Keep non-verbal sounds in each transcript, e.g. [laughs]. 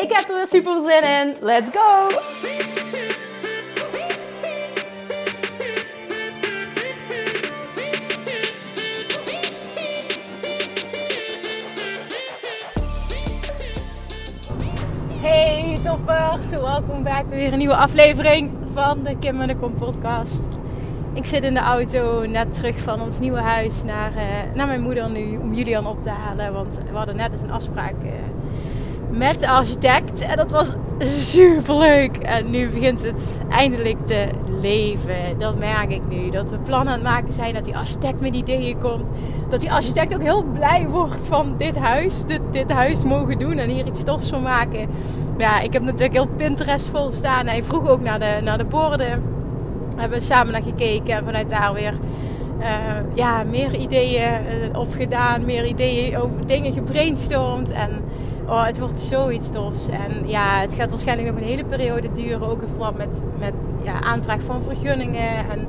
Ik heb er weer super zin in. Let's go! Hey toppers, welkom bij weer een nieuwe aflevering van de Kim en de Kom podcast. Ik zit in de auto net terug van ons nieuwe huis naar, uh, naar mijn moeder nu om Julian op te halen. Want we hadden net eens een afspraak uh, met de architect en dat was super leuk. En nu begint het eindelijk te leven. Dat merk ik nu. Dat we plannen aan het maken zijn, dat die architect met ideeën komt. Dat die architect ook heel blij wordt van dit huis, dit, dit huis mogen doen en hier iets tofs van maken. Ja, ik heb natuurlijk heel Pinterest vol staan. Hij vroeg ook naar de, naar de borden. Hebben we samen naar gekeken en vanuit daar weer uh, ja, meer ideeën uh, opgedaan. Meer ideeën over dingen gebrainstormd. En oh, het wordt zoiets tofs. En ja, het gaat waarschijnlijk nog een hele periode duren. Ook in verband met, met ja, aanvraag van vergunningen. En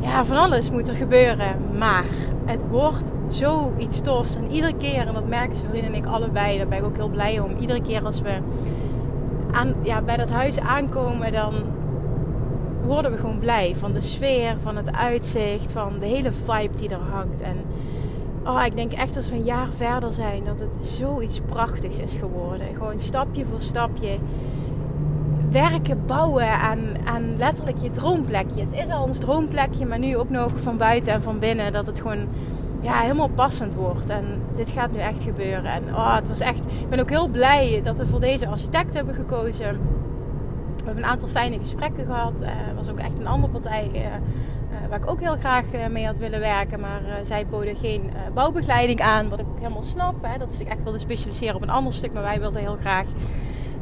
ja, van alles moet er gebeuren. Maar het wordt zoiets tofs. En iedere keer, en dat merken ze vrienden en ik allebei, daar ben ik ook heel blij om. Iedere keer als we aan, ja, bij dat huis aankomen, dan worden we gewoon blij. Van de sfeer, van het uitzicht, van de hele vibe die er hangt. En oh, ik denk echt als we een jaar verder zijn, dat het zoiets prachtigs is geworden. Gewoon stapje voor stapje werken, bouwen aan, aan letterlijk je droomplekje. Het is al ons droomplekje, maar nu ook nog van buiten en van binnen. Dat het gewoon ja, helemaal passend wordt. En dit gaat nu echt gebeuren. En oh, het was echt, ik ben ook heel blij dat we voor deze architect hebben gekozen. We hebben een aantal fijne gesprekken gehad. Er uh, was ook echt een andere partij uh, waar ik ook heel graag mee had willen werken. Maar zij boden geen bouwbegeleiding aan. Wat ik ook helemaal snap. Hè, dat ze echt wilden specialiseren op een ander stuk. Maar wij wilden heel graag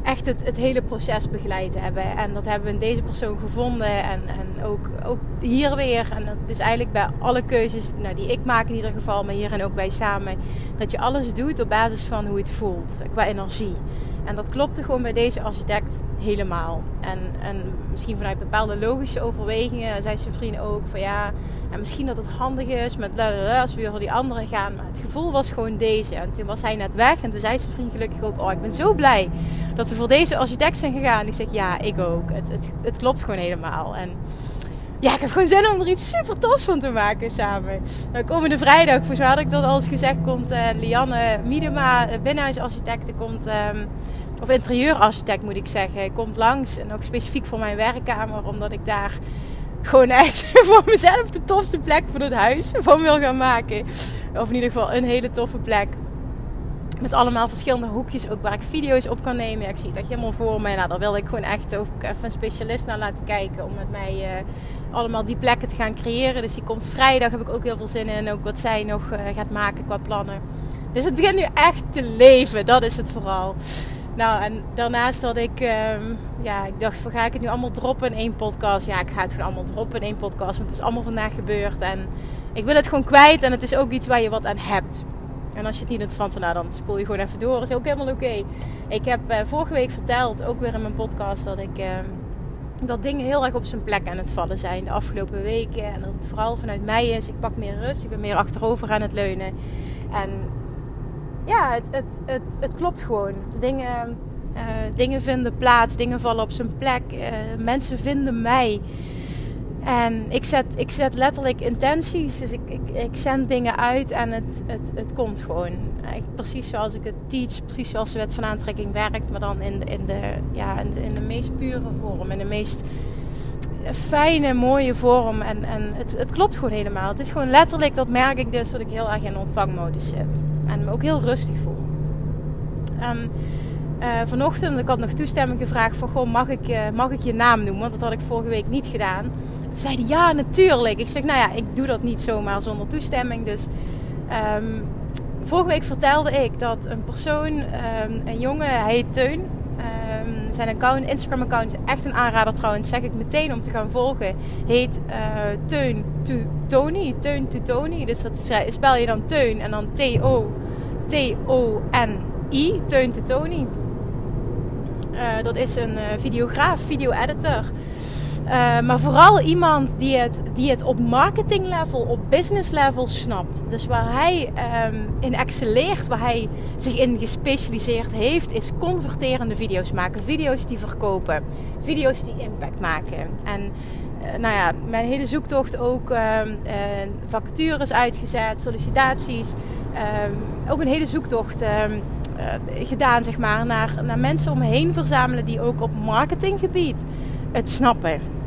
echt het, het hele proces begeleid hebben. En dat hebben we in deze persoon gevonden. En, en ook, ook hier weer. En dat is eigenlijk bij alle keuzes nou, die ik maak in ieder geval. Maar hier en ook wij samen. Dat je alles doet op basis van hoe het voelt. Qua energie. En dat klopte gewoon bij deze architect helemaal. En, en misschien vanuit bepaalde logische overwegingen zei zijn vriend ook van ja, en misschien dat het handig is met lalala, als we weer voor die andere gaan. Maar het gevoel was gewoon deze. En toen was hij net weg en toen zei zijn vriend gelukkig ook, oh ik ben zo blij dat we voor deze architect zijn gegaan. Ik zeg ja, ik ook. Het, het, het klopt gewoon helemaal. En ja, ik heb gewoon zin om er iets super tofs van te maken samen. Nou, komende vrijdag, volgens mij had ik dat al eens gezegd, komt uh, Lianne Miedema, binnenhuisarchitecte, komt... Um, of interieurarchitect moet ik zeggen, komt langs. En ook specifiek voor mijn werkkamer, omdat ik daar gewoon echt [laughs] voor mezelf de tofste plek voor het huis van wil gaan maken. Of in ieder geval een hele toffe plek. Met allemaal verschillende hoekjes ook waar ik video's op kan nemen. Ik zie echt helemaal voor me. Nou, daar wil ik gewoon echt ook even een specialist naar laten kijken. Om met mij uh, allemaal die plekken te gaan creëren. Dus die komt vrijdag, heb ik ook heel veel zin in. Ook wat zij nog uh, gaat maken qua plannen. Dus het begint nu echt te leven. Dat is het vooral. Nou, en daarnaast had ik, um, ja, ik dacht van ga ik het nu allemaal droppen in één podcast? Ja, ik ga het gewoon allemaal droppen in één podcast, want het is allemaal vandaag gebeurd. En ik wil het gewoon kwijt en het is ook iets waar je wat aan hebt. En als je het niet interessant vindt, nou, dan spoel je gewoon even door. Is ook helemaal oké. Ik heb uh, vorige week verteld, ook weer in mijn podcast, dat ik... Uh, dat dingen heel erg op zijn plek aan het vallen zijn de afgelopen weken. En dat het vooral vanuit mij is. Ik pak meer rust. Ik ben meer achterover aan het leunen. En ja, het, het, het, het klopt gewoon. Dingen, uh, dingen vinden plaats, dingen vallen op zijn plek. Uh, mensen vinden mij. En ik zet, ik zet letterlijk intenties. Dus ik, ik, ik zend dingen uit en het, het, het komt gewoon. Precies zoals ik het teach, precies zoals de wet van aantrekking werkt. Maar dan in de, in de, ja, in de, in de meest pure vorm. In de meest fijne, mooie vorm. En, en het, het klopt gewoon helemaal. Het is gewoon letterlijk, dat merk ik dus, dat ik heel erg in ontvangmodus zit. En me ook heel rustig voel. Um, uh, vanochtend, ik had nog toestemming gevraagd van, goh, mag ik, uh, mag ik je naam noemen? Want dat had ik vorige week niet gedaan. Toen zeiden ja, natuurlijk. Ik zeg, nou ja, ik doe dat niet zomaar zonder toestemming. Dus um, vorige week vertelde ik dat een persoon, um, een jongen, hij heet Teun. Um, zijn account, Instagram account echt een aanrader trouwens. Zeg ik meteen om te gaan volgen. Heet uh, Teun to Tony. Teun to Tony. Dus dat spel je dan Teun en dan T-O-T-O-N-I. Teun to Tony. Uh, dat is een videograaf, video-editor. Uh, maar vooral iemand die het, die het op marketing level, op business level snapt. Dus waar hij um, in excelleert, waar hij zich in gespecialiseerd heeft, is converterende video's maken. Video's die verkopen. Video's die impact maken. En uh, nou ja, mijn hele zoektocht ook uh, vacatures uitgezet, sollicitaties. Ehm, ook een hele zoektocht gedaan, zeg maar, naar, naar mensen om me heen verzamelen die ook op marketinggebied het snappen.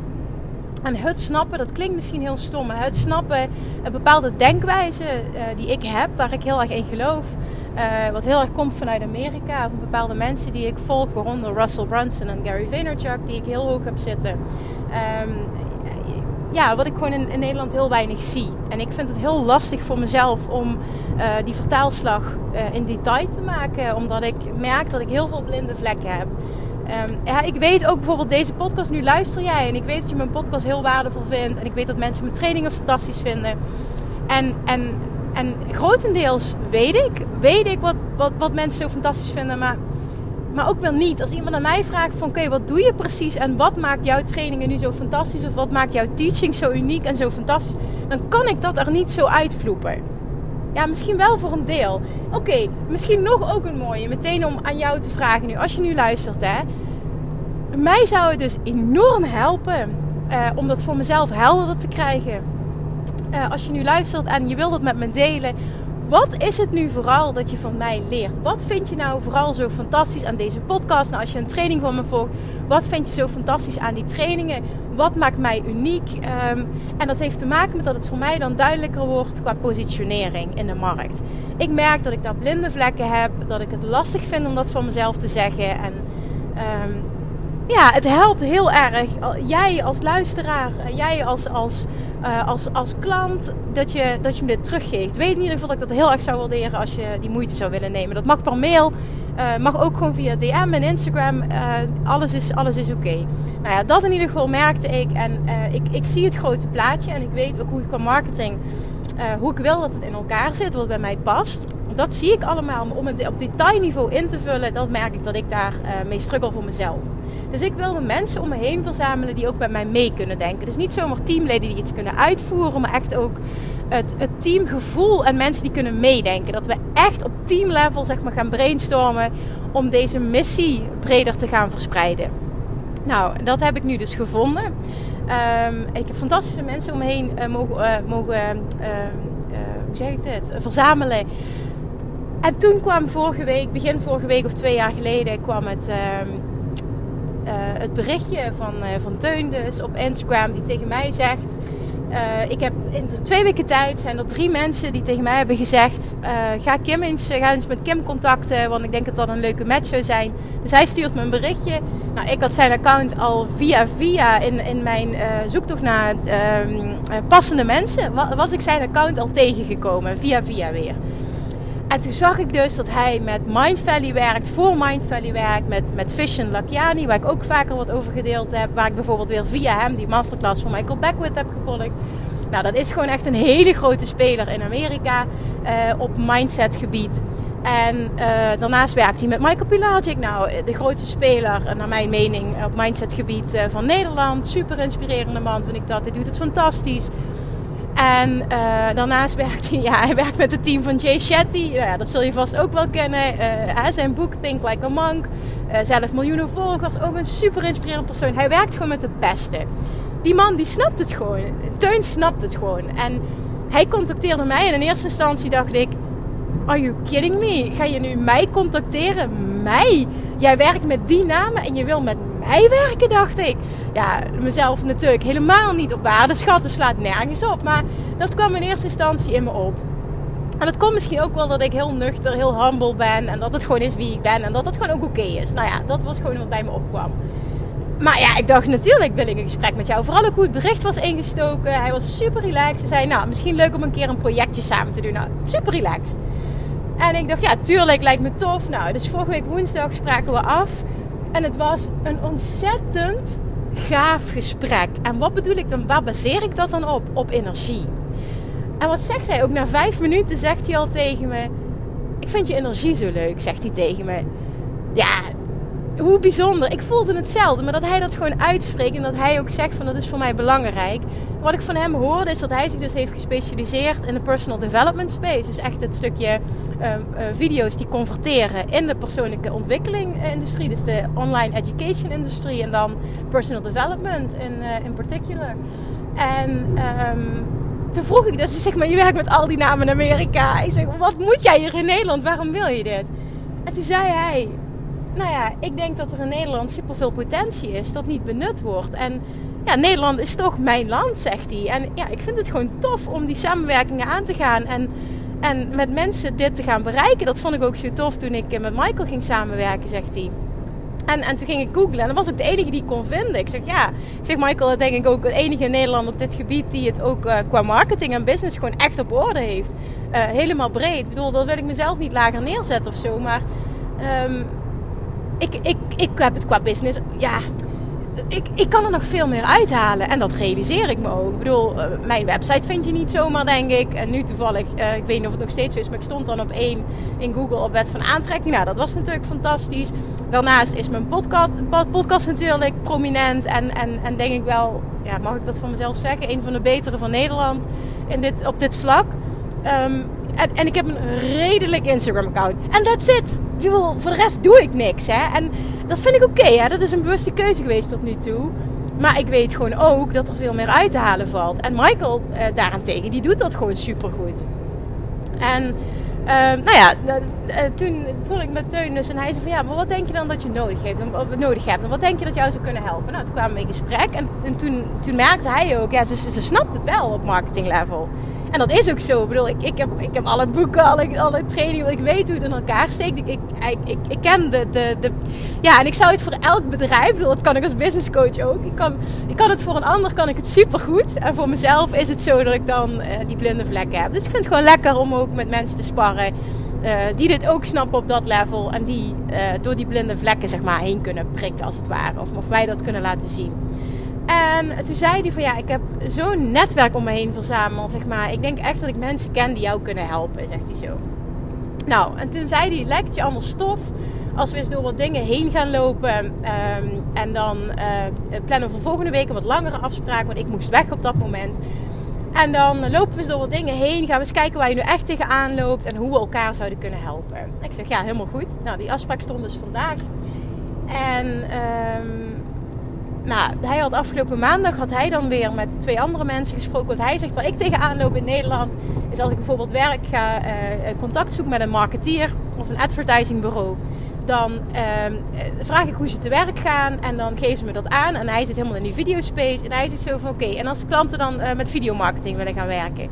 En het snappen, dat klinkt misschien heel stom, maar het snappen, een bepaalde denkwijze uh, die ik heb, waar ik heel erg in geloof, uh, wat heel erg komt vanuit Amerika, van bepaalde mensen die ik volg, waaronder Russell Brunson en Gary Vaynerchuk, die ik heel hoog heb zitten. Um, ja, wat ik gewoon in, Nederland heel weinig zie. En ik vind het heel lastig voor mezelf om uh, die vertaalslag in detail te maken, omdat ik merk dat ik heel veel blinde vlekken heb. Um, ja, ik weet ook bijvoorbeeld deze podcast, nu luister jij en ik weet dat je mijn podcast heel waardevol vindt. En ik weet dat mensen mijn trainingen fantastisch vinden. En, en, en grotendeels weet ik, weet ik wat, wat, wat mensen zo fantastisch vinden. Maar, maar ook wel niet. Als iemand aan mij vraagt van oké, wat doe je precies? En wat maakt jouw trainingen nu zo fantastisch? Of wat maakt jouw teaching zo uniek en zo fantastisch? Dan kan ik dat er niet zo uitvloepen. Ja, misschien wel voor een deel. Oké, misschien nog ook een mooie. Meteen om aan jou te vragen nu, als je nu luistert, hè. Mij zou het dus enorm helpen uh, om dat voor mezelf helderder te krijgen. Uh, als je nu luistert en je wilt het met me delen. Wat is het nu vooral dat je van mij leert? Wat vind je nou vooral zo fantastisch aan deze podcast? Nou, als je een training van me volgt, wat vind je zo fantastisch aan die trainingen? Wat maakt mij uniek? Um, en dat heeft te maken met dat het voor mij dan duidelijker wordt qua positionering in de markt. Ik merk dat ik daar blinde vlekken heb, dat ik het lastig vind om dat van mezelf te zeggen. En um, ja, het helpt heel erg. Jij als luisteraar, jij als, als, uh, als, als klant, dat je, dat je me dit teruggeeft. Weet in ieder geval dat ik dat heel erg zou waarderen als je die moeite zou willen nemen. Dat mag per mail, uh, mag ook gewoon via DM en Instagram. Uh, alles is, alles is oké. Nou ja, dat in ieder geval merkte ik. En ik, ik zie het grote plaatje en ik weet ook hoe het qua marketing, hoe ik wil dat het in elkaar zit, wat bij mij past. Dat zie ik allemaal. Om het op detailniveau in te vullen, dat merk ik dat ik daar mee struggle voor mezelf. Dus ik wilde mensen om me heen verzamelen die ook met mij mee kunnen denken. Dus niet zomaar teamleden die iets kunnen uitvoeren, maar echt ook het, het teamgevoel en mensen die kunnen meedenken. Dat we echt op teamlevel zeg maar, gaan brainstormen om deze missie breder te gaan verspreiden. Nou, dat heb ik nu dus gevonden. Um, ik heb fantastische mensen om me heen uh, mogen, uh, mogen uh, hoe zeg ik dit, verzamelen. En toen kwam vorige week, begin vorige week of twee jaar geleden, kwam het ehm, het berichtje van, uh, van Teun dus op Instagram die tegen mij zegt... Uh, ik heb in twee weken tijd zijn er drie mensen die tegen mij hebben gezegd... ga, Kim eens, ga eens met Kim contacten, want ik denk dat dat een leuke match zou zijn. Dus hij stuurt me een berichtje. Nou, ik had zijn account al via via in, in mijn zoektocht naar ehm, passende mensen... was ik zijn account al tegengekomen, via via weer. En toen zag ik dus dat hij met Mind Valley werkt, voor Mind Valley werkt, met, met Vision Lakiani, waar ik ook vaker wat over gedeeld heb. Waar ik bijvoorbeeld weer via hem die masterclass van Michael Beckwith heb gevolgd. Nou, dat is gewoon echt een hele grote speler in Amerika uh, op mindset gebied. En uh, daarnaast werkt hij met Michael Pilagic, nou, de grootste speler, naar mijn mening, op mindset gebied uh, van Nederland. Super inspirerende man, vind ik dat. Hij doet het fantastisch. En uh, daarnaast werkt hij, [laughs] ja, hij werkt met het team van Jay Shetty. Nou ja, dat zul je vast ook wel kennen. Uh, zijn boek Think Like a Monk. Uh, zelf miljoenen volgers. Ook een super inspirerend persoon. Hij werkt gewoon met de beste. Die man die snapt het gewoon. Teun snapt het gewoon. En hij contacteerde mij. En in eerste instantie dacht ik... Are you kidding me? Ga je nu mij contacteren? Mij? Jij werkt met die namen en je wil met mij werken, dacht ik. Ja, mezelf natuurlijk helemaal niet op waarde schatten, slaat nergens op. Maar dat kwam in eerste instantie in me op. En het komt misschien ook wel dat ik heel nuchter, heel humble ben. En dat het gewoon is wie ik ben. En dat het gewoon ook oké is. Nou ja, dat was gewoon wat bij me opkwam. Maar ja, ik dacht natuurlijk wil ik een gesprek met jou. Vooral ook hoe het bericht was ingestoken. Hij was super relaxed. Hij zei, nou, misschien leuk om een keer een projectje samen te doen. Nou, super relaxed. En ik dacht, ja, tuurlijk, lijkt me tof. Nou, dus vorige week woensdag spraken we af. En het was een ontzettend gaaf gesprek. En wat bedoel ik dan? Waar baseer ik dat dan op? Op energie. En wat zegt hij? Ook na vijf minuten zegt hij al tegen me: Ik vind je energie zo leuk, zegt hij tegen me. Ja, hoe bijzonder. Ik voelde hetzelfde, maar dat hij dat gewoon uitspreekt en dat hij ook zegt van dat is voor mij belangrijk. Wat ik van hem hoorde is dat hij zich dus heeft gespecialiseerd in de personal development space. Dus echt het stukje uh, uh, video's die converteren in de persoonlijke ontwikkeling industrie. Dus de online education industrie en dan personal development in, in particular. En um, toen vroeg ik dus, zeg maar, je werkt met al die namen in Amerika. Ik zeg, wat moet jij hier in Nederland? Waarom wil je dit? En toen zei hij, nou ja, ik denk dat er in Nederland superveel potentie is dat niet benut wordt. En ja, Nederland is toch mijn land, zegt hij. En ja, ik vind het gewoon tof om die samenwerkingen aan te gaan. En, en met mensen dit te gaan bereiken. Dat vond ik ook zo tof toen ik met Michael ging samenwerken, zegt hij. En, en toen ging ik googlen en dat was ook de enige die ik kon vinden. Ik zeg ja, ik zeg Michael, dat denk ik ook de enige in Nederland op dit gebied die het ook uh, qua marketing en business gewoon echt op orde heeft. Uh, helemaal breed. Ik bedoel, dat wil ik mezelf niet lager neerzetten of zo, maar um, ik, ik, ik heb het qua business, ja, ik, ik kan er nog veel meer uithalen. En dat realiseer ik me ook. Ik bedoel, uh, mijn website vind je niet zomaar, denk ik. En nu toevallig, uh, ik weet niet of het nog steeds is, maar ik stond dan op één in Google op wet van aantrekking. Nou, dat was natuurlijk fantastisch. Daarnaast is mijn podcast, podcast natuurlijk prominent. En, en, en denk ik wel, ja, mag ik dat van mezelf zeggen, een van de betere van Nederland in dit, op dit vlak. Um, en, en, ik heb een redelijk Instagram-account. En that's it. voor de rest doe ik niks. Hè? En dat vind ik oké. Dat is een bewuste keuze geweest tot nu toe. Maar ik weet gewoon ook dat er veel meer uit te halen valt. En Michael eh, daarentegen, die doet dat gewoon supergoed. En uh, nou ja, uh, toen begon ik met Teun dus en hij zei van ja, maar wat denk je dan dat je nodig, heeft, en, nodig hebt? En wat denk je dat jou zou kunnen helpen? Nou, toen kwamen we in gesprek en, en toen, toen merkte hij ook, ja, ze, ze snapt het wel op marketing level. En dat is ook zo. Ik bedoel, ik, ik, heb, ik heb alle boeken, alle, alle trainingen. Ik weet hoe het in elkaar steekt. Ik, ik, ik, ik ken de, de, de... Ja, en ik zou het voor elk bedrijf... Bedoel, dat kan ik als business coach ook. Ik kan, ik kan het voor een ander kan ik het supergoed. En voor mezelf is het zo dat ik dan uh, die blinde vlekken heb. Dus ik vind het gewoon lekker om ook met mensen te sparren... Uh, die dit ook snappen op dat level. En die uh, door die blinde vlekken zeg maar heen kunnen prikken als het ware. Of, of mij dat kunnen laten zien. En toen zei hij van ja, ik heb zo'n netwerk om me heen verzameld, zeg maar. Ik denk echt dat ik mensen ken die jou kunnen helpen, zegt hij zo. Nou, en toen zei hij, lijkt je anders stof als we eens door wat dingen heen gaan lopen. Um, en dan uh, plannen we voor volgende week een wat langere afspraak, want ik moest weg op dat moment. En dan lopen we eens door wat dingen heen, gaan we eens kijken waar je nu echt tegenaan loopt en hoe we elkaar zouden kunnen helpen. Ik zeg ja, helemaal goed. Nou, die afspraak stond dus vandaag. En... Um, nou, hij had afgelopen maandag had hij dan weer met twee andere mensen gesproken. Want hij zegt, waar ik tegenaan loop in Nederland, is als ik bijvoorbeeld werk ga, uh, contact zoek met een marketeer of een advertisingbureau. Dan uh, vraag ik hoe ze te werk gaan en dan geven ze me dat aan. En hij zit helemaal in die videospace. En hij zegt zo van, oké, en als klanten dan uh, met videomarketing willen gaan werken.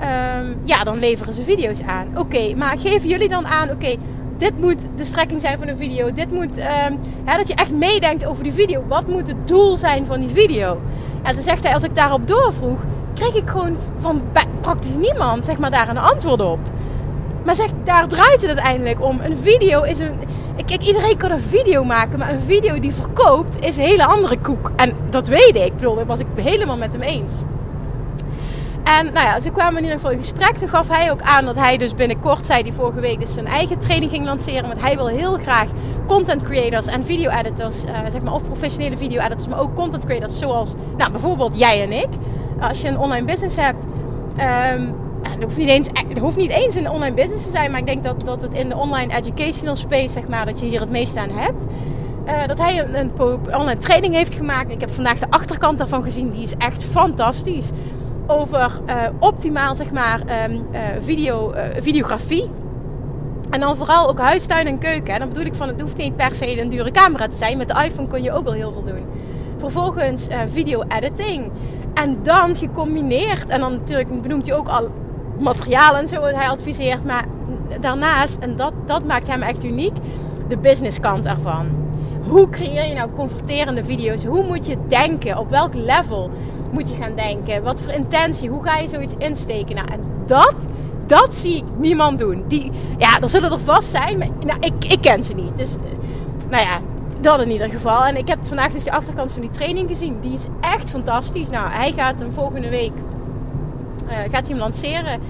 Um, ja, dan leveren ze video's aan. Oké, maar geven jullie dan aan, oké, dit moet de strekking zijn van een video. Dit moet, um, ja, dat je echt meedenkt over die video. Wat moet het doel zijn van die video? Ja, dan zegt hij, als ik daarop doorvroeg, kreeg ik gewoon van praktisch niemand, zeg maar, daar een antwoord op. Maar zeg, daar draait het uiteindelijk om. Een video is een... Kijk, iedereen kan een video maken, maar een video die verkoopt is een hele andere koek. En dat weet ik. Ik bedoel, dat was ik helemaal met hem eens. En nou ja, ze kwamen in ieder geval in gesprek. Toen gaf hij ook aan dat hij dus binnenkort, zei hij vorige week, dus zijn eigen training ging lanceren. Want hij wil heel graag content creators en video editors, uh, zeg maar, of professionele video editors, maar ook content creators zoals, nou, bijvoorbeeld jij en ik. Als je een online business hebt, um, het hoeft, niet eens, het hoeft niet eens een online business te zijn, maar ik denk dat, dat het in de online educational space, zeg maar, dat je hier het meest aan hebt. Dat hij een, een online training heeft gemaakt. Ik heb vandaag de achterkant daarvan gezien. Die is echt fantastisch over uh, optimaal zeg maar um, uh, video, uh, videografie. En dan vooral ook huistuin en keuken. En dan bedoel ik van het hoeft niet per se een dure camera te zijn. Met de iPhone kun je ook al heel veel doen. Vervolgens video editing. En dan gecombineerd. En dan natuurlijk benoemt hij ook al materiaal en zo wat hij adviseert. Maar daarnaast, en dat, dat maakt hem echt uniek, de business kant ervan. Hoe creëer je nou converterende video's? Hoe moet je denken? Op welk level? Moet je gaan denken? Wat voor intentie? Hoe ga je zoiets insteken? Nou, en dat, dat zie ik niemand doen. Die, ja, er zullen er vast zijn, maar nou, ik, ik ken ze niet. Dus, nou ja, dat in ieder geval. En ik heb vandaag dus de achterkant van die training gezien. Die is echt fantastisch. Nou, hij gaat hem volgende week uh, gaat hij hem lanceren.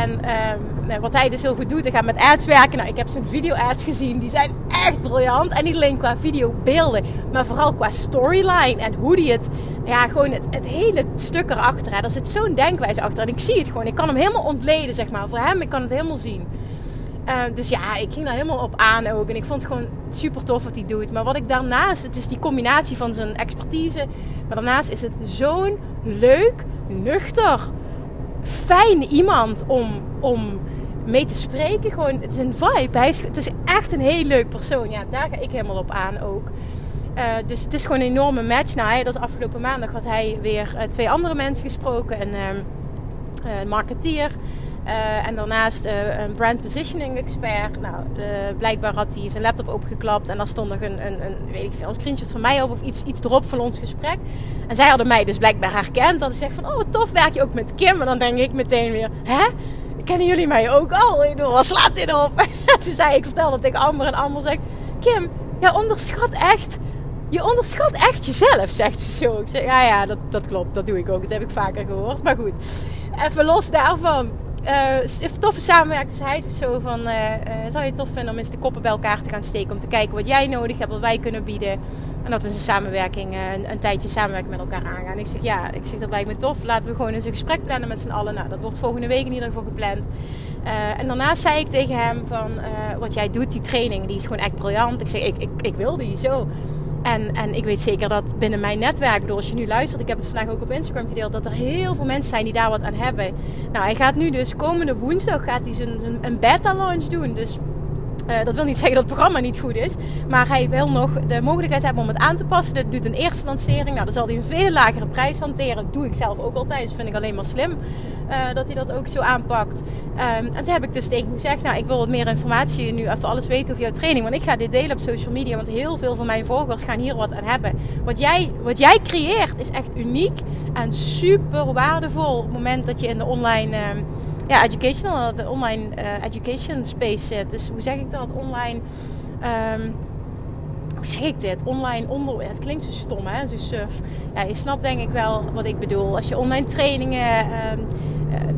En uh, wat hij dus heel goed doet, hij gaat met ads werken. Nou, ik heb zijn video-ads gezien. Die zijn echt briljant. En niet alleen qua videobeelden, maar vooral qua storyline. En hoe die het, ja, gewoon het, het hele stuk erachter. Hè. Daar zit zo'n denkwijze achter. En ik zie het gewoon. Ik kan hem helemaal ontleden, zeg maar. Voor hem, ik kan het helemaal zien. Uh, dus ja, ik ging daar helemaal op aan ook. En ik vond het gewoon super tof wat hij doet. Maar wat ik daarnaast, het is die combinatie van zijn expertise. Maar daarnaast is het zo'n leuk, nuchter, fijn iemand om, om mee te spreken. Gewoon, het is een vibe. Hij is, het is echt een heel leuk persoon. Ja, daar ga ik helemaal op aan ook. Uh, dus het is gewoon een enorme match. Nou, hij, dat is afgelopen maandag had hij weer uh, twee andere mensen gesproken. Een uh, marketeer uh, en daarnaast uh, een brand positioning expert. Nou, blijkbaar had hij zijn laptop opgeklapt en daar stond nog een, een, een, weet ik veel, een screenshot van mij op of iets, iets erop van ons gesprek. En zij hadden mij dus blijkbaar herkend. Dat ze zegt van, oh wat tof, werk je ook met Kim? En dan denk ik meteen weer, hè? Kennen jullie mij ook al? Ik bedoel, wat slaat dit op? [laughs] Toen zei ik, vertelde tegen Amber en Amber zegt, Kim, ja onderschat echt je onderschat echt jezelf, zegt ze zo. Ik zeg, ja, ja, dat, dat klopt. Dat doe ik ook. Dat heb ik vaker gehoord. Maar goed, even los daarvan uh, toffe samenwerking. Dus hij is zo van: uh, uh, zou je het tof vinden om eens de koppen bij elkaar te gaan steken? Om te kijken wat jij nodig hebt, wat wij kunnen bieden. En dat we een samenwerking, een, een, tijdje samenwerking met elkaar aangaan. Ik zeg ja, ik zeg dat lijkt me tof. Laten we gewoon eens een gesprek plannen met z'n allen. Nou, dat wordt volgende week in ieder geval gepland. en daarnaast zei ik tegen hem: van wat jij doet, die training, die is gewoon echt briljant. Ik zeg: ik, ik, ik wil die zo. En, en ik weet zeker dat binnen mijn netwerk, bedoel, als je nu luistert, ik heb het vandaag ook op Instagram gedeeld, dat er heel veel mensen zijn die daar wat aan hebben. Nou, hij gaat nu dus komende woensdag gaat hij zijn, zijn een beta launch doen. Dus uh, dat wil niet zeggen dat het programma niet goed is. Maar hij wil nog de mogelijkheid hebben om het aan te passen. Dit doet een eerste lancering. Nou, dan zal hij een veel lagere prijs hanteren. Dat doe ik zelf ook altijd. Dat vind ik alleen maar slim. Uh, dat hij dat ook zo aanpakt. Um, en toen heb ik dus tegen gezegd: Nou, ik wil wat meer informatie nu even alles weten over jouw training. Want ik ga dit delen op social media. Want heel veel van mijn volgers gaan hier wat aan hebben. Wat jij, wat jij creëert is echt uniek en super waardevol. Op het moment dat je in de online. Uh, ja, educational, de online uh, education space zit. Dus hoe zeg ik dat? Online. Um, hoe zeg ik dit? Online onder. Het klinkt zo stom, hè? Zo surf. Ja, je snapt denk ik wel wat ik bedoel. Als je online trainingen um,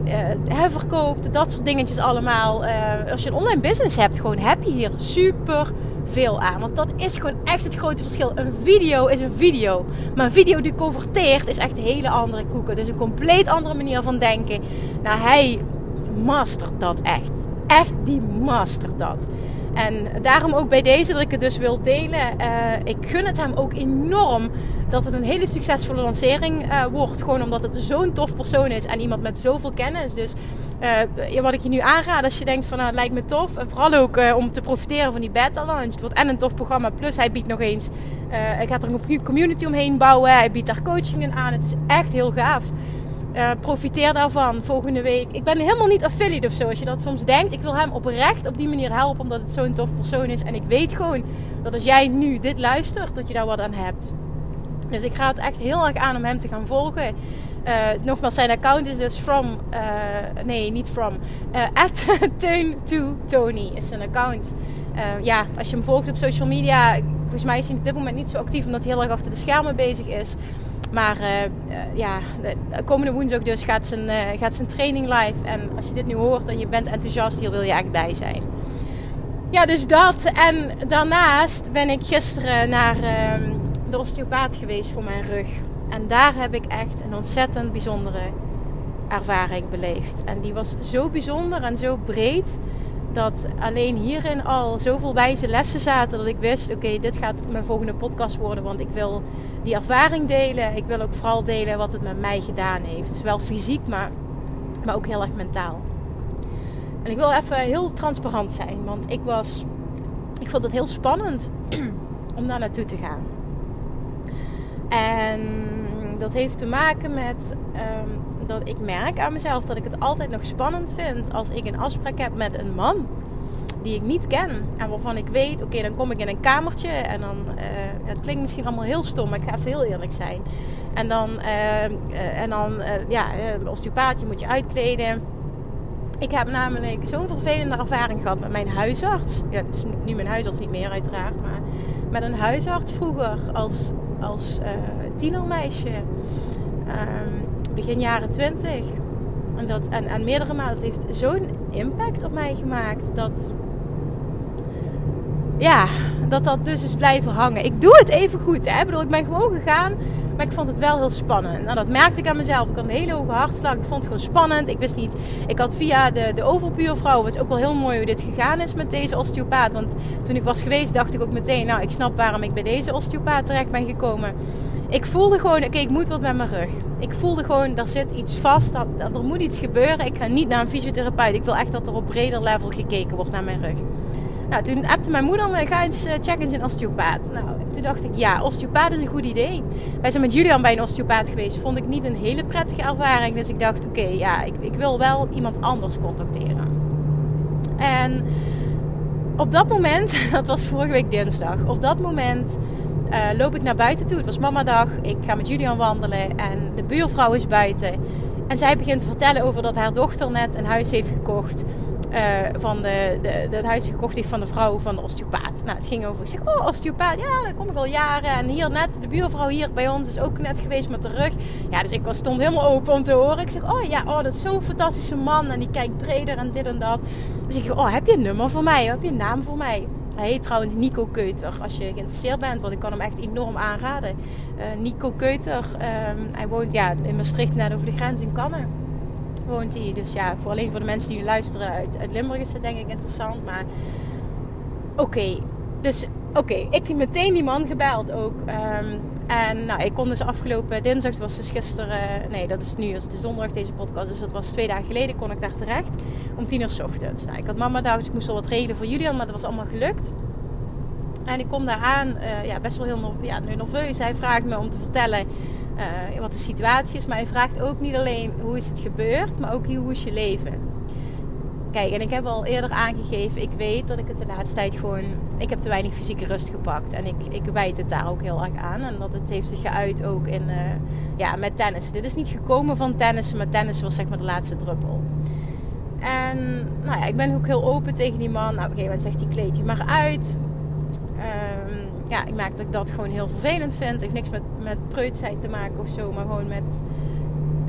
uh, uh, verkoopt, dat soort dingetjes allemaal. als je een online business hebt, gewoon heb je hier super veel aan. Want dat is gewoon echt het grote verschil. Een video is een video. Maar een video die converteert is echt een hele andere koeken. Dus een compleet andere manier van denken. Nou, hij mastert dat echt. Echt, die mastert dat. En daarom ook bij deze dat ik het dus wil delen. Uh, ik gun het hem ook enorm dat het een hele succesvolle lancering uh, wordt. Gewoon omdat het zo'n tof persoon is en iemand met zoveel kennis. Dus uh, wat ik je nu aanraad als je denkt van nou, het lijkt me tof. En vooral ook om te profiteren van die beta launch. Het wordt en een tof programma. Plus hij biedt nog eens, hij gaat er een community omheen bouwen. Hij biedt daar coachingen aan. Het is echt heel gaaf. Uh, profiteer daarvan volgende week. Ik ben helemaal niet affiliate of zo, als je dat soms denkt. Ik wil hem oprecht op die manier helpen, omdat het zo'n tof persoon is. En ik weet gewoon dat als jij nu dit luistert, dat je daar wat aan hebt. Dus ik ga het echt heel erg aan om hem te gaan volgen. Uh, nogmaals, zijn account is dus from, uh, nee, niet from, at [laughs] Teun to Tony is zijn account. ja, als je hem volgt op social media, volgens mij is hij op dit moment niet zo actief, omdat hij heel erg achter de schermen bezig is. Maar uh, ja, de komende woensdag dus gaat zijn, uh, gaat zijn training live. En als je dit nu hoort en je bent enthousiast, hier wil je echt bij zijn. Ja, dus dat. En daarnaast ben ik gisteren naar uh, de osteopaat geweest voor mijn rug. En daar heb ik echt een ontzettend bijzondere ervaring beleefd. En die was zo bijzonder en zo breed dat alleen hierin al zoveel wijze lessen zaten dat ik wist: oké, dit gaat mijn volgende podcast worden, want ik wil die ervaring delen. Ik wil ook vooral delen wat het met mij gedaan heeft, zowel fysiek, maar, maar ook heel erg mentaal. En ik wil even heel transparant zijn, want ik was, ik vond het heel spannend [clears throat] om daar naartoe te gaan. En dat heeft te maken met um, dat ik merk aan mezelf dat ik het altijd nog spannend vind als ik een afspraak heb met een man die ik niet ken. En waarvan ik weet, oké, dan kom ik in een kamertje en dan, uh, het klinkt misschien allemaal heel stom, maar ik ga even heel eerlijk zijn. En dan, uh, uh, en dan ja, een osteopaat, moet je uitkleden. Ik heb namelijk zo'n vervelende ervaring gehad met mijn huisarts. Ja, nu mijn huisarts niet meer uiteraard, maar met een huisarts vroeger als, als tienermeisje. Um, begin jaren twintig. En, dat, en, en meerdere malen. Heeft zo'n impact op mij gemaakt dat. Ja, dat dat dus is blijven hangen. Ik doe het even goed. Hè? Ik bedoel, ik ben gewoon gegaan. Maar ik vond het wel heel spannend. Nou, dat merkte ik aan mezelf. Ik had een hele hoge hartslag. Ik vond het gewoon spannend. Ik wist niet. Ik had via de, de overbuurvrouw. Het is ook wel heel mooi hoe dit gegaan is met deze osteopaat. Want toen ik was geweest, dacht ik ook meteen. Nou, ik snap waarom ik bij deze osteopaat terecht ben gekomen. Ik voelde gewoon, oké, ik moet wat met mijn rug. Ik voelde gewoon, er zit iets vast. Dat, dat, er moet iets gebeuren. Ik ga niet naar een fysiotherapeut. Ik wil echt dat er op breder level gekeken wordt naar mijn rug. Nou, toen appte mijn moeder me, ga eens uh, checken in een osteopaat. Nou, toen dacht ik, ja, osteopaat is een goed idee. Wij zijn met Julian bij een osteopaat geweest. Vond ik niet een hele prettige ervaring. Dus ik dacht, oké, ja, ik, ik wil wel iemand anders contacteren. En op dat moment, [laughs] dat was vorige week dinsdag, op dat moment uh, loop ik naar buiten toe. Het was mamadag. Ik ga met Julian wandelen en de buurvrouw is buiten. En zij begint te vertellen over dat haar dochter net een huis heeft gekocht. Uh, van de, de, de, het huis gekocht heeft van de vrouw van de osteopaat. Nou, het ging over. Ik zeg, oh, osteopaat, ja, daar kom ik al jaren. En hier net, de buurvrouw hier bij ons is ook net geweest met de rug. Ja, dus ik was, stond helemaal open om te horen. Ik zeg, oh ja, oh, dat is zo'n fantastische man. En die kijkt breder en dit en dat. Dus ik zeg, oh, heb je een nummer voor mij? Heb je een naam voor mij? Hij heet trouwens Nico Keuter. Als je geïnteresseerd bent, want ik kan hem echt enorm aanraden. Uh, Nico Keuter, um, hij woont ja, in Maastricht, net over de grens in Kannen. Woont hij. Dus ja, voor alleen voor de mensen die nu luisteren uit, Limburg is het denk ik interessant. Maar oké, dus oké, ik heb meteen die man gebeld ook. Um, en nou, ik kon dus afgelopen dinsdag, dat was dus gisteren, nee, dat is nu, dat is zondag deze podcast, dus dat was twee dagen geleden, kon ik daar terecht om tien uur s ochtends. Nou, ik had mama daar, dus ik moest al wat regelen voor Julian, maar dat was allemaal gelukt. En ik kom daar aan, uh, ja, best wel heel ja, nerveus. Hij vraagt me om te vertellen uh, wat de situatie is, maar hij vraagt ook niet alleen hoe is het gebeurd, maar ook hoe is je leven. Kijk, en ik heb al eerder aangegeven, ik weet dat ik het de laatste tijd gewoon... Ik heb te weinig fysieke rust gepakt. En ik, ik wijd het daar ook heel erg aan. En dat het heeft zich geuit ook in, uh, ja, met tennis. Dit is niet gekomen van tennis, maar tennis was zeg maar de laatste druppel. En nou ja, ik ben ook heel open tegen die man. Nou, op een gegeven moment zegt hij, kleed je maar uit. Um, ja, ik merk dat ik dat gewoon heel vervelend vind. Het heeft niks met, met preutsheid te maken of zo, maar gewoon met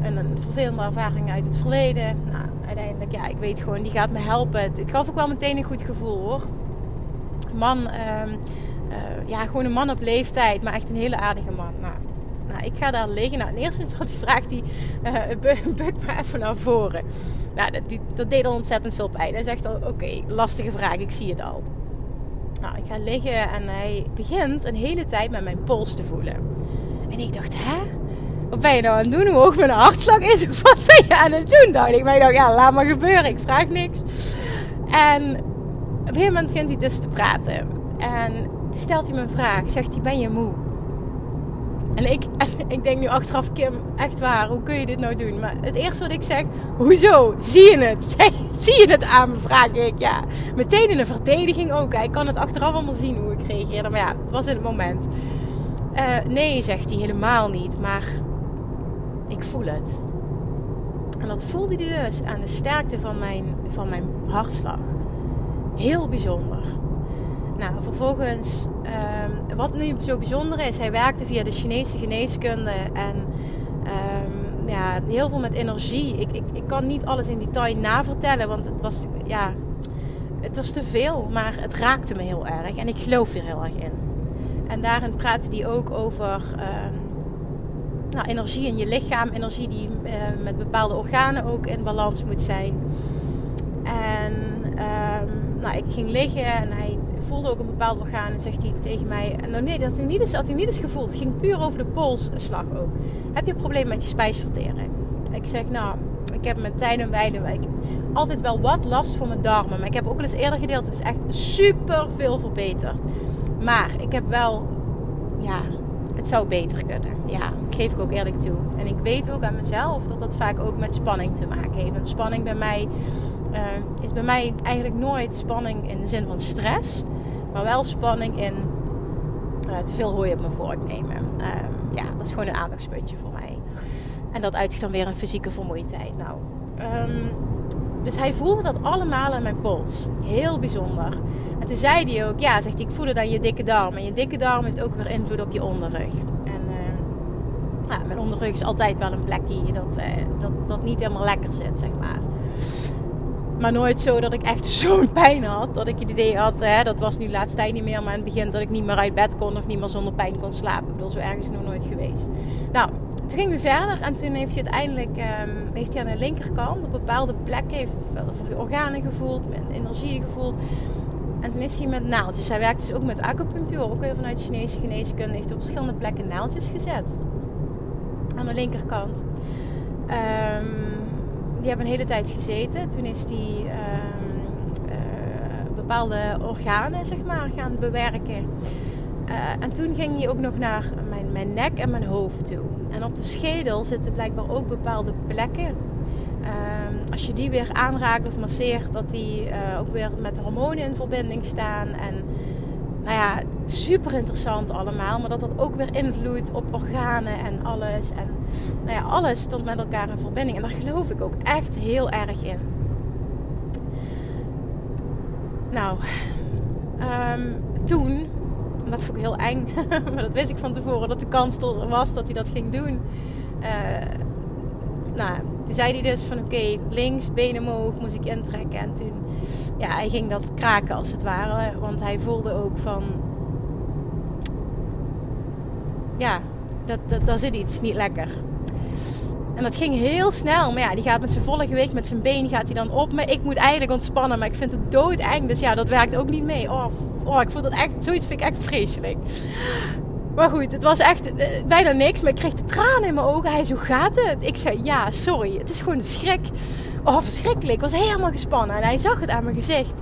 een, een vervelende ervaring uit het verleden. Nou, uiteindelijk, ja, ik weet gewoon, die gaat me helpen. Het gaf ook wel meteen een goed gevoel hoor. Man, uh, uh, ja, gewoon een man op leeftijd, maar echt een hele aardige man. Nou, nou ik ga daar liggen. Nou, in eerste instantie vraagt hij, uh, buk me even naar voren. Nou, dat, dat deed al ontzettend veel pijn. Hij zegt al, oké, lastige vraag, ik zie het al. Nou, ik ga liggen en hij begint een hele tijd met mijn pols te voelen. En ik dacht, hè? Wat ben je nou aan het doen? Hoe hoog mijn hartslag is? [laughs] Wat ben je aan het doen? Dacht ik. Maar ik dacht, ja, laat maar gebeuren. Ik vraag niks. En op een gegeven moment begint hij dus te praten. En toen stelt hij me een vraag. Zegt hij, ben je moe? En ik, [laughs] ik denk nu achteraf, Kim, echt waar, hoe kun je dit nou doen? Maar het eerste wat ik zeg, hoezo? Zie je het? [laughs] Zie je het aan me? Vraag ik, ja. Meteen in een verdediging ook. Ik kan het achteraf allemaal zien hoe ik reageerde. Maar ja, het was in het moment. Uh, nee, zegt hij helemaal niet. Maar ik voel het. En dat voelde hij dus aan de sterkte van mijn, van mijn hartslag. Heel bijzonder. Nou, vervolgens, um, wat nu zo bijzonder is, hij werkte via de Chinese geneeskunde en um, ja, heel veel met energie. Ik, ik, ik kan niet alles in detail navertellen, want het was, ja, het was te veel, maar het raakte me heel erg en ik geloof er heel erg in. En daarin praatte hij ook over um, nou, energie in je lichaam, energie die uh, met bepaalde organen ook in balans moet zijn. En nou, ik ging liggen en hij voelde ook een bepaald orgaan en zegt hij tegen mij: Nou, nee, dat had hij niet eens, gevoeld. Het ging puur over de polsslag ook. Heb je een probleem met je spijsvertering? Ik zeg: Nou, ik heb met tijd en wijle ik altijd wel wat last voor mijn darmen. Maar ik heb ook al eens eerder gedeeld: het is echt super veel verbeterd. Maar ik heb wel, ja, het zou beter kunnen. Ja, dat geef ik ook eerlijk toe. En ik weet ook aan mezelf dat dat vaak ook met spanning te maken heeft. Want spanning bij mij uh, is bij mij eigenlijk nooit spanning in de zin van stress. Maar wel spanning in uh, te veel hooi op mijn vork nemen. Uh, ja, dat is gewoon een aandachtspuntje voor mij. En dat uitzicht dan weer een fysieke vermoeidheid. Nou, um, Dus hij voelde dat allemaal aan mijn pols. Heel bijzonder. En toen zei hij ook, ja, zegt hij, ik voelde dan je dikke darm. En je dikke darm heeft ook weer invloed op je onderrug. En ja, mijn onderrug is altijd wel een plekje dat, uh, dat, dat niet helemaal lekker zit, zeg maar. Maar nooit zo dat ik echt [laughs] zo'n pijn had. Dat ik het idee had, hè, dat was nu laatst tijd niet meer. Maar in het begin dat ik niet meer uit bed kon of niet meer zonder pijn kon slapen. Ik bedoel, zo ergens nog nooit geweest. Nou, toen gingen we verder en toen heeft hij uiteindelijk um, heeft hij aan de linkerkant op bepaalde plekken heeft organen gevoeld, energie gevoeld. En toen is hij met naaldjes. Hij werkt dus ook met acupunctuur, ook weer vanuit de Chinese geneeskunde. Heeft op verschillende plekken naaldjes gezet. Aan de linkerkant. Um, die hebben een hele tijd gezeten. Toen is hij um, uh, bepaalde organen, zeg maar, gaan bewerken. Uh, en toen ging hij ook nog naar mijn, mijn nek en mijn hoofd toe. En op de schedel zitten blijkbaar ook bepaalde plekken. Uh, als je die weer aanraakt of masseert, dat die uh, ook weer met hormonen in verbinding staan. En nou ja, super interessant allemaal. Maar dat dat ook weer invloedt op organen en alles. En nou ja, alles stond met elkaar in verbinding. En daar geloof ik ook echt heel erg in. Nou, um, toen dat vond ik heel eng. [laughs] maar dat wist ik van tevoren dat de kans er was dat hij dat ging doen. Uh, nou, toen zei hij dus van oké, links, benen omhoog moest ik intrekken. En toen, ja, hij ging dat kraken als het ware. Want hij voelde ook van, ja, dat, dat, dat zit iets niet lekker. En dat ging heel snel. Maar ja, die gaat met zijn volle gewicht, met zijn been gaat hij dan op. Maar ik moet eigenlijk ontspannen. Maar ik vind het doodeng. Dus ja, dat werkt ook niet mee. Oh, oh ik vond dat echt, zoiets vind ik echt vreselijk. Maar goed, het was echt eh, bijna niks. Maar ik kreeg de tranen in mijn ogen. Hij zo gaat het. Ik zei ja, sorry. Het is gewoon de schrik. Oh, verschrikkelijk. Ik was helemaal gespannen. En hij zag het aan mijn gezicht.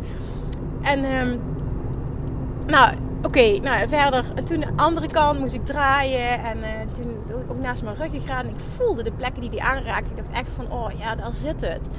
En um, nou, oké, nou verder. En toen de andere kant moest ik draaien. En uh, toen ook naast mijn rug gegaan. En ik voelde de plekken die hij aanraakte. Ik dacht echt van, oh ja, daar zit het.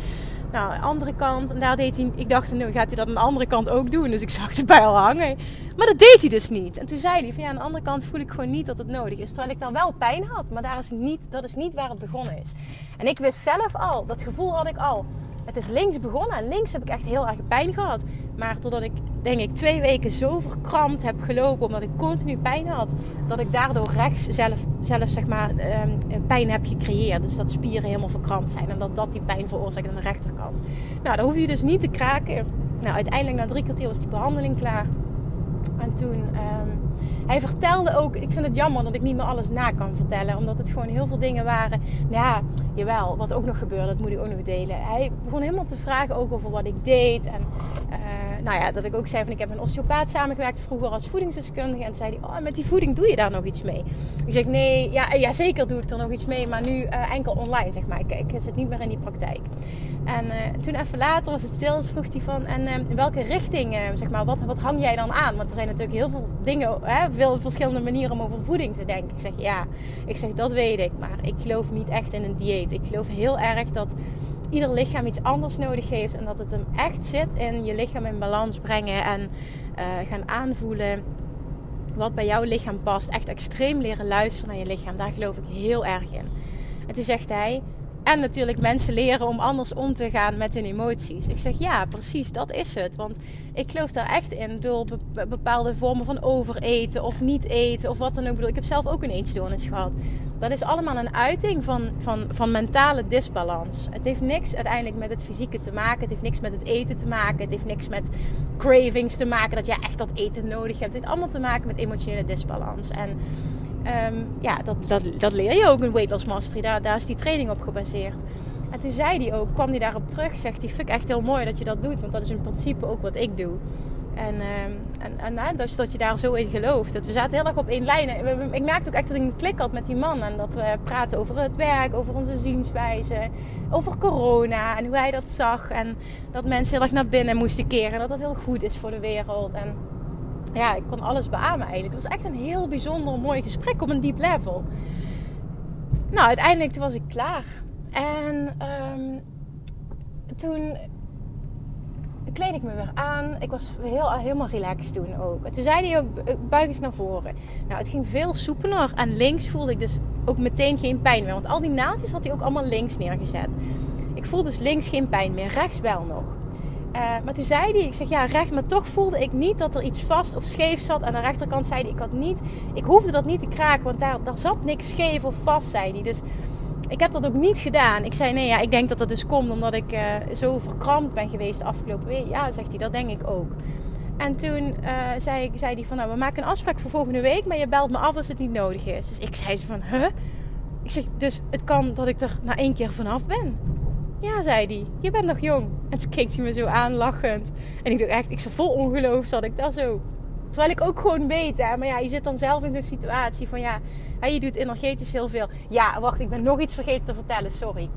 Nou, de andere kant. En daar deed hij. Ik dacht, nu gaat hij dat aan de andere kant ook doen. Dus ik zag het bij al hangen. Maar dat deed hij dus niet. En toen zei hij van ja, aan de andere kant voel ik gewoon niet dat het nodig is. Terwijl ik dan wel pijn had. Maar daar is niet, dat is niet waar het begonnen is. En ik wist zelf al, dat gevoel had ik al. Het is links begonnen en links heb ik echt heel erg pijn gehad. Maar totdat ik, denk ik, twee weken zo verkrampt heb gelopen, omdat ik continu pijn had, dat ik daardoor rechts zelf, zelf zeg maar, um, pijn heb gecreëerd. Dus dat spieren helemaal verkrampt zijn en dat dat die pijn veroorzaakt aan de rechterkant. Nou, dan hoef je dus niet te kraken. Nou, uiteindelijk na drie kwartier was die behandeling klaar. En toen, um, hij vertelde ook, ik vind het jammer dat ik niet meer alles na kan vertellen, omdat het gewoon heel veel dingen waren. Nou ja, jawel, wat ook nog gebeurde, dat moet ik ook nog delen. Hij begon helemaal te vragen ook over wat ik deed. En uh, nou ja, dat ik ook zei van ik heb een osteopaat samengewerkt vroeger als voedingsdeskundige. En zei hij, oh, met die voeding doe je daar nog iets mee? Ik zeg, nee, ja, ja zeker doe ik er nog iets mee, maar nu uh, enkel online, zeg maar. Ik, ik zit niet meer in die praktijk. En uh, toen even later was het stil, vroeg hij van, en uh, in welke richting, uh, zeg maar, wat, wat hang jij dan aan? Want er zijn natuurlijk heel veel dingen, hè, veel verschillende manieren om over voeding te denken. Ik zeg, ja, ik zeg, dat weet ik, maar ik geloof niet echt in een dieet. Ik geloof heel erg dat ieder lichaam iets anders nodig heeft en dat het hem echt zit in je lichaam in balans brengen en gaan aanvoelen wat bij jouw lichaam past. Echt extreem leren luisteren naar je lichaam, daar geloof ik heel erg in. En toen zegt hij, en natuurlijk mensen leren om anders om te gaan met hun emoties. Ik zeg ja, precies, dat is het. Want ik geloof daar echt in door bepaalde vormen van overeten of niet eten of wat dan ook. Ik, bedoel, ik heb zelf ook een eetstoornis gehad. Dat is allemaal een uiting van, van, van mentale disbalans. Het heeft niks uiteindelijk met het fysieke te maken. Het heeft niks met het eten te maken. Het heeft niks met cravings te maken. Dat je echt dat eten nodig hebt. Het heeft allemaal te maken met emotionele disbalans. En Um, ja, dat, dat, dat leer je ook in Weight Loss Mastery. Daar, daar is die training op gebaseerd. En toen zei hij ook, kwam hij daarop terug, zegt hij, vind ik echt heel mooi dat je dat doet. Want dat is in principe ook wat ik doe. En, um, en, en dus dat je daar zo in gelooft. We zaten heel erg op één lijn. Ik merkte ook echt dat ik een klik had met die man. En dat we praten over het werk, over onze zienswijze, over corona en hoe hij dat zag. En dat mensen heel erg naar binnen moesten keren. En dat dat heel goed is voor de wereld. En ja, ik kon alles beamen eigenlijk. Het was echt een heel bijzonder mooi gesprek op een diep level. Nou, uiteindelijk was ik klaar. En um, toen kleed ik me weer aan. Ik was heel, helemaal relaxed toen ook. En toen zei hij ook, eh, buig eens naar voren. Nou, het ging veel soepeler. En links voelde ik dus ook meteen geen pijn meer. Want al die naaldjes had hij ook allemaal links neergezet. Ik voel dus links geen pijn meer, rechts wel nog. Uh, maar toen zei hij, ik zeg ja, rechts, maar toch voelde ik niet dat er iets vast of scheef zat. Aan de rechterkant zei hij, ik had niet, ik hoefde dat niet te kraken, want daar, daar zat niks scheef of vast, zei hij. Dus ik heb dat ook niet gedaan. Ik zei nee, ja, ik denk dat dat dus komt omdat ik uh, zo verkrampt ben geweest de afgelopen week. Ja, zegt hij, dat denk ik ook. En toen uh, zei, zei hij van, nou, we maken een afspraak voor volgende week, maar je belt me af als het niet nodig is. Dus ik zei ze van, huh? Ik zeg, dus het kan dat ik er na één keer vanaf ben. Ja, zei hij, je bent nog jong. En toen keek hij me zo aan, lachend. En ik dacht echt, ik zat vol ongeloof, zat ik daar zo. Terwijl ik ook gewoon weet, hè. Maar ja, je zit dan zelf in zo'n situatie van, ja, je doet energetisch heel veel. Ja, wacht, ik ben nog iets vergeten te vertellen, sorry.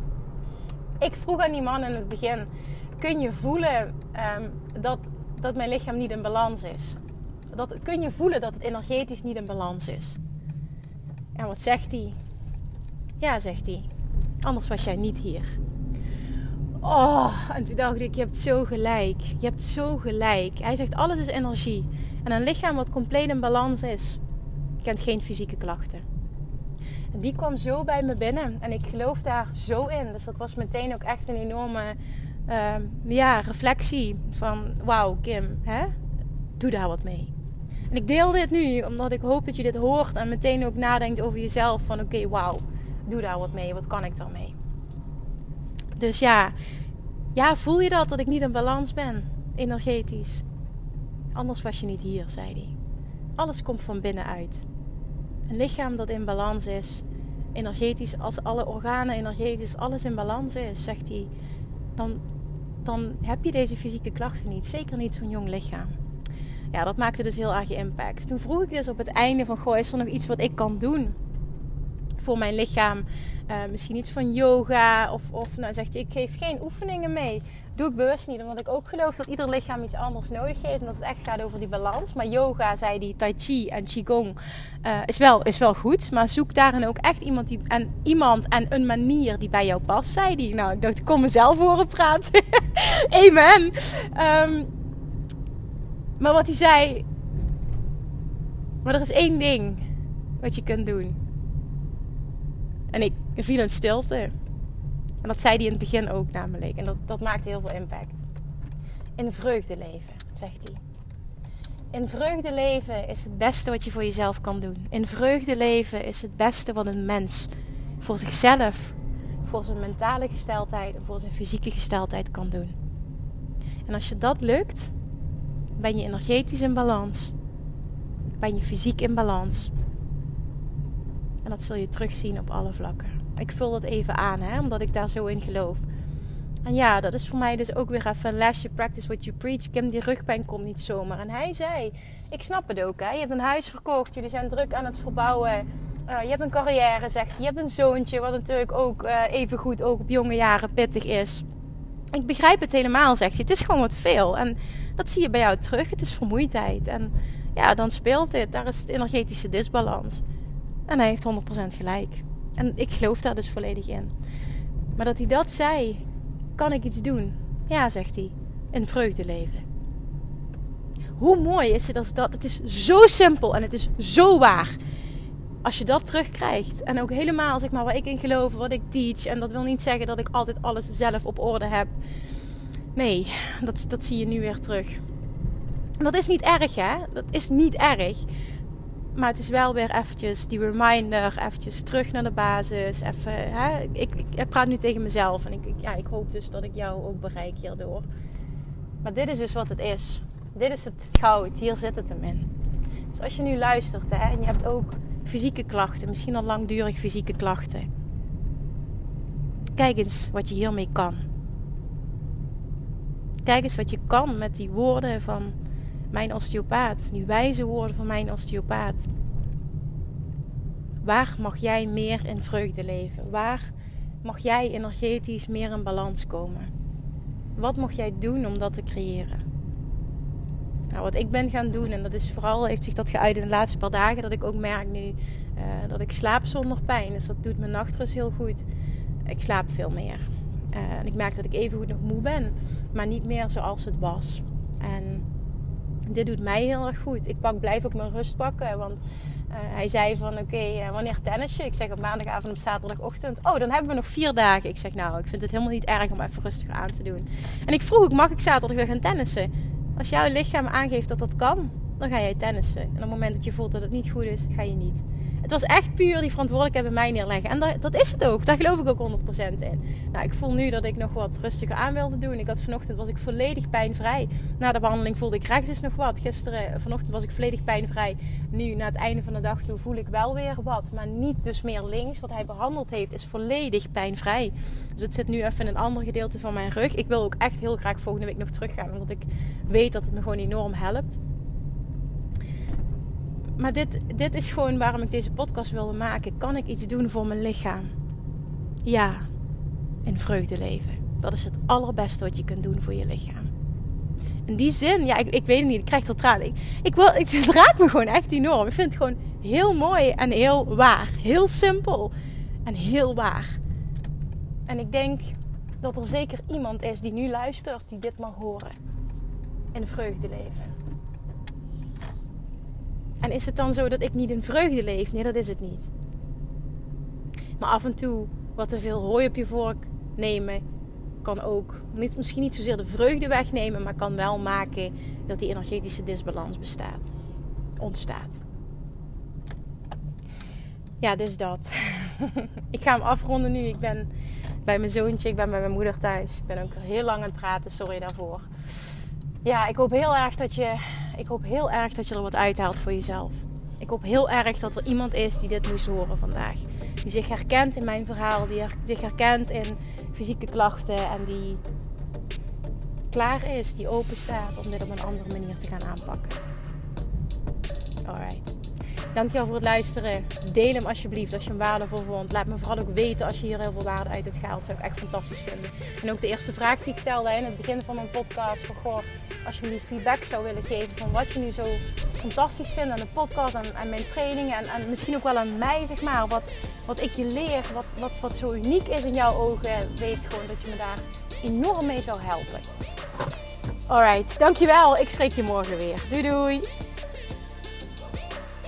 Ik vroeg aan die man in het begin, kun je voelen um, dat, dat mijn lichaam niet in balans is? Dat, kun je voelen dat het energetisch niet in balans is? En wat zegt hij? Ja, zegt hij. Anders was jij niet hier. Oh, en toen dacht ik, je hebt zo gelijk. Je hebt zo gelijk. Hij zegt, alles is energie. En een lichaam wat compleet in balans is, kent geen fysieke klachten. En die kwam zo bij me binnen. En ik geloof daar zo in. Dus dat was meteen ook echt een enorme uh, ja, reflectie. Van, wauw Kim, hè? doe daar wat mee. En ik deel dit nu, omdat ik hoop dat je dit hoort. En meteen ook nadenkt over jezelf. Van, oké, wauw, doe daar wat mee. Wat kan ik daarmee? Dus ja, ja, voel je dat, dat ik niet in balans ben, energetisch? Anders was je niet hier, zei hij. Alles komt van binnenuit. Een lichaam dat in balans is, energetisch, als alle organen energetisch, alles in balans is, zegt hij, dan, dan heb je deze fysieke klachten niet. Zeker niet zo'n jong lichaam. Ja, dat maakte dus heel erg impact. Toen vroeg ik dus op het einde van, goh, is er nog iets wat ik kan doen? Voor mijn lichaam. Uh, misschien iets van yoga. Of, of nou zegt hij, ik geef geen oefeningen mee. Doe ik bewust niet, omdat ik ook geloof dat ieder lichaam iets anders nodig heeft. En dat het echt gaat over die balans. Maar yoga, zei die, tai chi en qigong uh, is, wel, is wel goed. Maar zoek daarin ook echt iemand, die, en, iemand en een manier die bij jou past, zei die. Nou, ik dacht, ik kom mezelf horen praten. [laughs] Amen. Um, maar wat hij zei... Maar er is één ding wat je kunt doen. En ik viel in stilte. En dat zei hij in het begin ook namelijk. En dat, dat maakte heel veel impact. In vreugde leven, zegt hij. In vreugde leven is het beste wat je voor jezelf kan doen. In vreugde leven is het beste wat een mens voor zichzelf, voor zijn mentale gesteldheid en voor zijn fysieke gesteldheid kan doen. En als je dat lukt, ben je energetisch in balans. Ben je fysiek in balans. En dat zul je terugzien op alle vlakken. Ik vul dat even aan, hè, omdat ik daar zo in geloof. En ja, dat is voor mij dus ook weer even last you practice what you preach. Kim, die rugpijn komt niet zomaar. En hij zei, ik snap het ook, hè. Je hebt een huis verkocht, jullie zijn druk aan het verbouwen. Uh, je hebt een carrière, zegt. Je hebt een zoontje, wat natuurlijk ook uh, even goed ook op jonge jaren pittig is. Ik begrijp het helemaal, zegt hij. Het is gewoon wat veel. En dat zie je bij jou terug. Het is vermoeidheid. En ja, dan speelt dit. Daar is het energetische disbalans. En hij heeft 100% gelijk. En ik geloof daar dus volledig in. Maar dat hij dat zei, kan ik iets doen? Ja, zegt hij. In vreugde leven. Hoe mooi is het als dat? Het is zo simpel en het is zo waar. Als je dat terugkrijgt. En ook helemaal zeg maar waar ik in geloof, wat ik teach. En dat wil niet zeggen dat ik altijd alles zelf op orde heb. Nee, dat, dat zie je nu weer terug. Dat is niet erg, hè? Dat is niet erg. Maar het is wel weer eventjes die reminder, eventjes terug naar de basis. Even, hè? Ik, ik, praat nu tegen mezelf en ik, ja, ik hoop dus dat ik jou ook bereik hierdoor. Maar dit is dus wat het is. Dit is het goud, hier zit het hem in. Dus als je nu luistert hè, en je hebt ook fysieke klachten, misschien al langdurig fysieke klachten. Kijk eens wat je hiermee kan. Kijk eens wat je kan met die woorden van mijn osteopaat, die wijze woorden van mijn osteopaat. Waar mag jij meer in vreugde leven? Waar mag jij energetisch meer in balans komen? Wat mag jij doen om dat te creëren? Nou, wat ik ben gaan doen, en dat is vooral, heeft zich dat geuit in de laatste paar dagen, dat ik ook merk nu uh, dat ik slaap zonder pijn. Dus dat doet mijn nachtrust heel goed. Ik slaap veel meer. Uh, en ik merk dat ik even goed nog moe ben, maar niet meer zoals het was. En dit doet mij heel erg goed. Ik pak, blijf ook mijn rust pakken. Want hij zei van oké, uh, wanneer tennisje? Ik zeg op maandagavond op zaterdagochtend. Oh, dan hebben we nog vier dagen. Ik zeg nou, ik vind het helemaal niet erg om even rustig aan te doen. En ik vroeg mag ik zaterdag weer gaan tennissen? Als jouw lichaam aangeeft dat dat kan, dan ga jij tennissen. En op het moment dat je voelt dat het niet goed is, ga je niet. Het was echt puur die verantwoordelijkheid bij mij neerleggen. En dat, dat is het ook. Daar geloof ik ook 100% in. Nou, ik voel nu dat ik nog wat rustiger aan wilde doen. Ik had vanochtend was ik volledig pijnvrij. Na de behandeling voelde ik rechts dus nog wat. Gisteren, vanochtend was ik volledig pijnvrij. Nu, na het einde van de dag voel ik wel weer wat. Maar niet dus meer links. Wat hij behandeld heeft, is volledig pijnvrij. Dus het zit nu even in een ander gedeelte van mijn rug. Ik wil ook echt heel graag volgende week nog teruggaan. Omdat ik weet dat het me gewoon enorm helpt maar dit, dit is gewoon waarom ik deze podcast wilde maken. Kan ik iets doen voor mijn lichaam? Ja, in vreugde leven. Dat is het allerbeste wat je kunt doen voor je lichaam. In die zin, ja, ik, ik weet het niet, ik krijg er tranen. Ik, ik wil, ik, [laughs] het raakt me gewoon echt enorm. Ik vind het gewoon heel mooi en heel waar. Heel simpel en heel waar. En ik denk dat er zeker iemand is die nu luistert, die dit mag horen. In vreugde leven. En is het dan zo dat ik niet in vreugde leef? Nee, dat is het niet. Maar af en toe wat te veel hooi op je vork nemen kan ook niet, misschien niet zozeer de vreugde wegnemen, maar kan wel maken dat die energetische disbalans bestaat, ontstaat. Ja, dus dat. [laughs] ik ga hem afronden nu. Ik ben bij mijn zoontje, ik ben bij mijn moeder thuis. Ik ben ook heel lang aan het praten, sorry daarvoor. Ja, ik hoop heel erg dat je ik hoop heel erg dat je er wat uithaalt voor jezelf. Ik hoop heel erg dat er iemand is die dit moest horen vandaag. Die zich herkent in mijn verhaal, die zich herkent in fysieke klachten en die klaar is, die open staat om dit op een andere manier te gaan aanpakken. Alright. Dankjewel voor het luisteren. Deel hem alsjeblieft als je hem waardevol vond. Laat me vooral ook weten als je hier heel veel waarde uit hebt gehaald. Dat zou ik echt fantastisch vinden. En ook de eerste vraag die ik stelde in het begin van mijn podcast. Van, goh, me feedback zou willen geven van wat je nu zo fantastisch vindt aan de podcast en aan mijn trainingen. En, en, misschien ook wel aan mij, zeg maar. Wat, wat ik je leer, wat, wat, wat zo uniek is in jouw ogen. Weet gewoon dat je me daar enorm mee zou helpen. Alright, dankjewel. Ik spreek je morgen weer. Doei doei.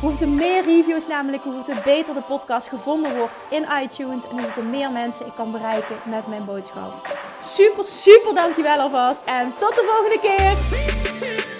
Hoe er meer reviews namelijk, hoe er beter de podcast gevonden wordt in iTunes. En hoe er meer mensen ik kan bereiken met mijn boodschap. Super, super dankjewel alvast. En tot de volgende keer.